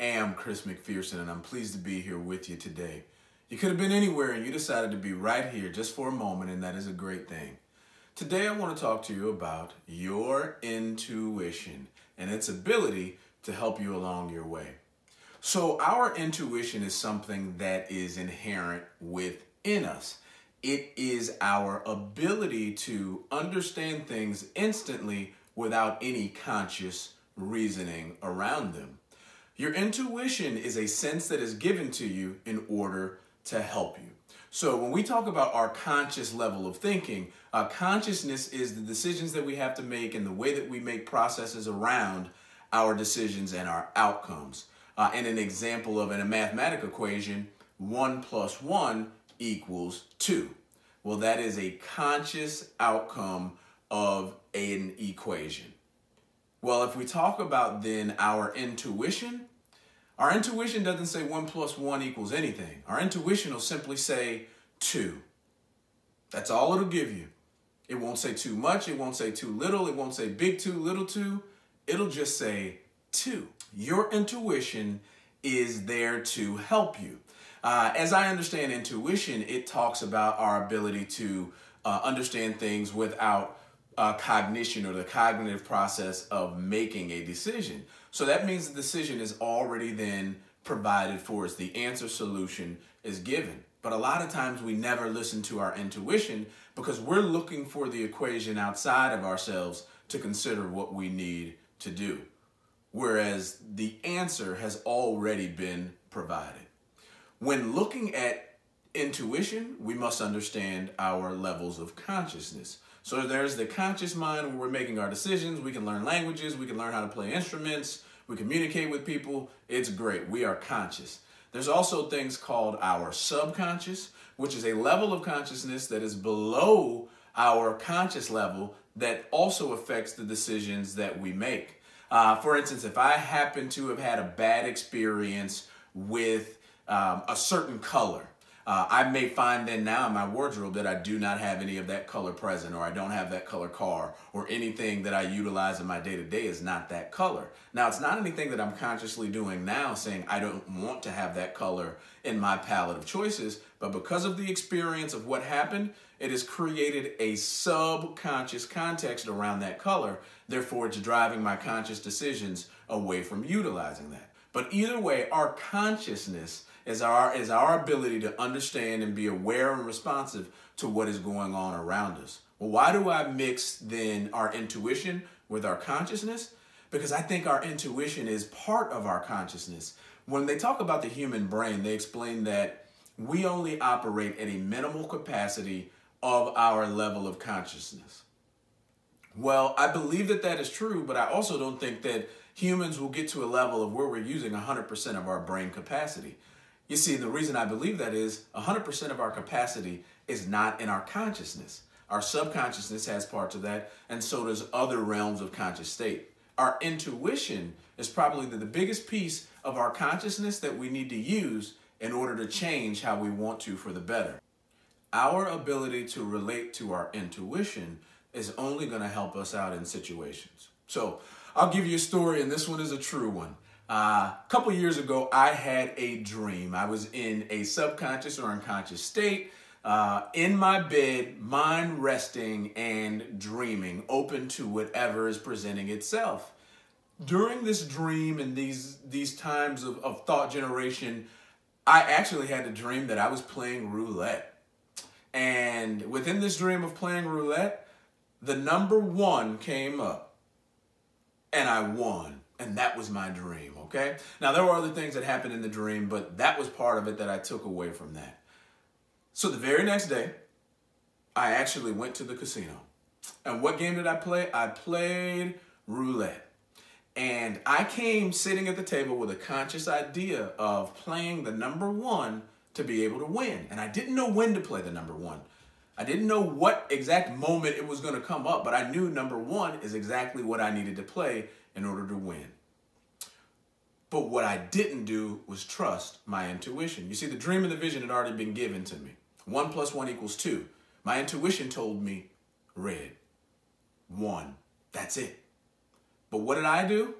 am Chris McPherson, and I'm pleased to be here with you today. You could have been anywhere, and you decided to be right here just for a moment, and that is a great thing. Today, I want to talk to you about your intuition and its ability to help you along your way. So, our intuition is something that is inherent within us. It is our ability to understand things instantly without any conscious reasoning around them. Your intuition is a sense that is given to you in order to help you. So, when we talk about our conscious level of thinking, uh, consciousness is the decisions that we have to make and the way that we make processes around our decisions and our outcomes. Uh, and an example of in a mathematical equation, 1 plus 1 equals 2. Well, that is a conscious outcome of an equation. Well, if we talk about then our intuition, our intuition doesn't say 1 plus 1 equals anything. Our intuition will simply say 2. That's all it'll give you. It won't say too much, it won't say too little, it won't say big 2, little 2. It'll just say 2. Your intuition is there to help you. Uh, as I understand intuition, it talks about our ability to uh, understand things without uh, cognition or the cognitive process of making a decision. So that means the decision is already then provided for us. The answer solution is given. But a lot of times we never listen to our intuition because we're looking for the equation outside of ourselves to consider what we need to do. Whereas the answer has already been provided. When looking at intuition, we must understand our levels of consciousness. So there's the conscious mind where we're making our decisions. We can learn languages. We can learn how to play instruments. We communicate with people. It's great. We are conscious. There's also things called our subconscious, which is a level of consciousness that is below our conscious level that also affects the decisions that we make. Uh, for instance, if I happen to have had a bad experience with um, a certain color, uh, I may find then now in my wardrobe that I do not have any of that color present, or I don't have that color car, or anything that I utilize in my day to day is not that color. Now, it's not anything that I'm consciously doing now saying I don't want to have that color in my palette of choices, but because of the experience of what happened, it has created a subconscious context around that color. Therefore, it's driving my conscious decisions away from utilizing that. But either way, our consciousness is our is our ability to understand and be aware and responsive to what is going on around us. Well, why do I mix then our intuition with our consciousness? Because I think our intuition is part of our consciousness. When they talk about the human brain, they explain that we only operate at a minimal capacity of our level of consciousness. Well, I believe that that is true, but I also don't think that humans will get to a level of where we're using 100% of our brain capacity. You see, the reason I believe that is 100% of our capacity is not in our consciousness. Our subconsciousness has parts of that, and so does other realms of conscious state. Our intuition is probably the, biggest piece of our consciousness that we need to use in order to change how we want to for the better. Our ability to relate to our intuition is only going to help us out in situations. So, I'll give you a story, and this one is a true one. Uh, a couple years ago, I had a dream. I was in a subconscious or unconscious state, uh, in my bed, mind resting and dreaming, open to whatever is presenting itself. During this dream and these these times of, of thought generation, I actually had a dream that I was playing roulette. And within this dream of playing roulette, the number one came up and I won. And that was my dream, okay? Now, there were other things that happened in the dream, but that was part of it that I took away from that. So the very next day, I actually went to the casino. And what game did I play? I played roulette. And I came sitting at the table with a conscious idea of playing the number one to be able to win. And I didn't know when to play the number one. I didn't know what exact moment it was going to come up, but I knew number one is exactly what I needed to play in order to win. But what I didn't do was trust my intuition. You see, the dream and the vision had already been given to me. One plus one equals two. My intuition told me red. One. That's it. But what did I do?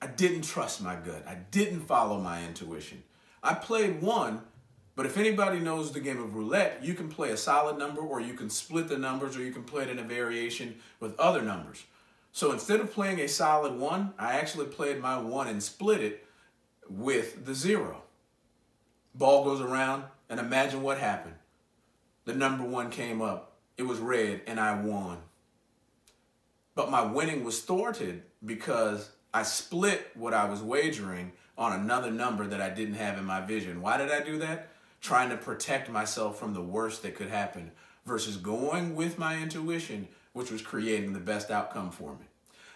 I didn't trust my gut. I didn't follow my intuition. I played one, but if anybody knows the game of roulette, you can play a solid number or you can split the numbers or you can play it in a variation with other numbers. So instead of playing a solid one, I actually played my one and split it with the zero. Ball goes around, and imagine what happened. The number one came up, it was red, and I won. But my winning was thwarted because I split what I was wagering on another number that I didn't have in my vision. Why did I do that? Trying to protect myself from the worst that could happen versus going with my intuition, which was creating the best outcome for me.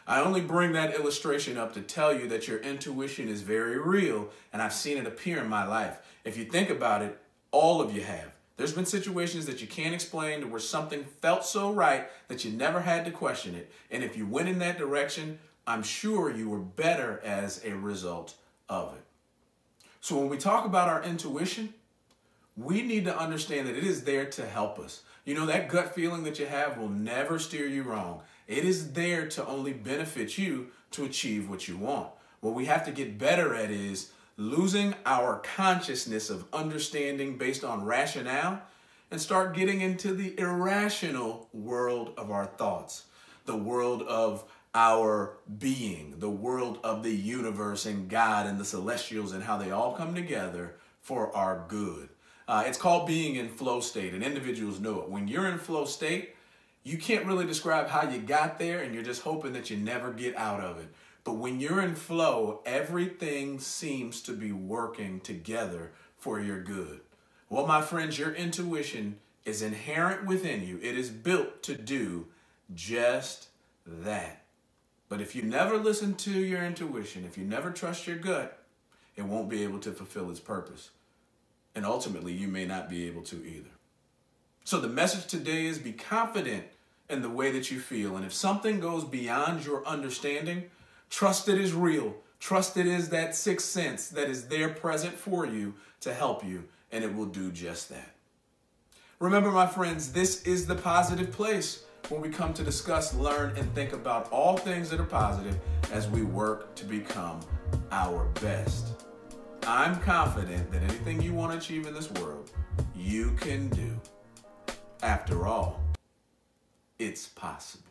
I only bring that illustration up to tell you that your intuition is very real, and I've seen it appear in my life. If you think about it, all of you have. There's been situations that you can't explain to where something felt so right that you never had to question it. And if you went in that direction, I'm sure you were better as a result of it. So when we talk about our intuition, we need to understand that it is there to help us. You know, that gut feeling that you have will never steer you wrong. It is there to only benefit you to achieve what you want. What we have to get better at is losing our consciousness of understanding based on rationale and start getting into the irrational world of our thoughts, the world of our being, the world of the universe and God and the celestials and how they all come together for our good. Uh, it's called being in flow state, and individuals know it. When you're in flow state, you can't really describe how you got there, and you're just hoping that you never get out of it. But when you're in flow, everything seems to be working together for your good. Well, my friends, your intuition is inherent within you, it is built to do just that. But if you never listen to your intuition, if you never trust your gut, it won't be able to fulfill its purpose. And ultimately, you may not be able to either. So the message today is be confident in the way that you feel. And if something goes beyond your understanding, trust it is real. Trust it is that sixth sense that is there present for you to help you, and it will do just that. Remember, my friends, this is the positive place where we come to discuss, learn, and think about all things that are positive as we work to become our best. I'm confident that anything you want to achieve in this world, you can do. After all, it's possible.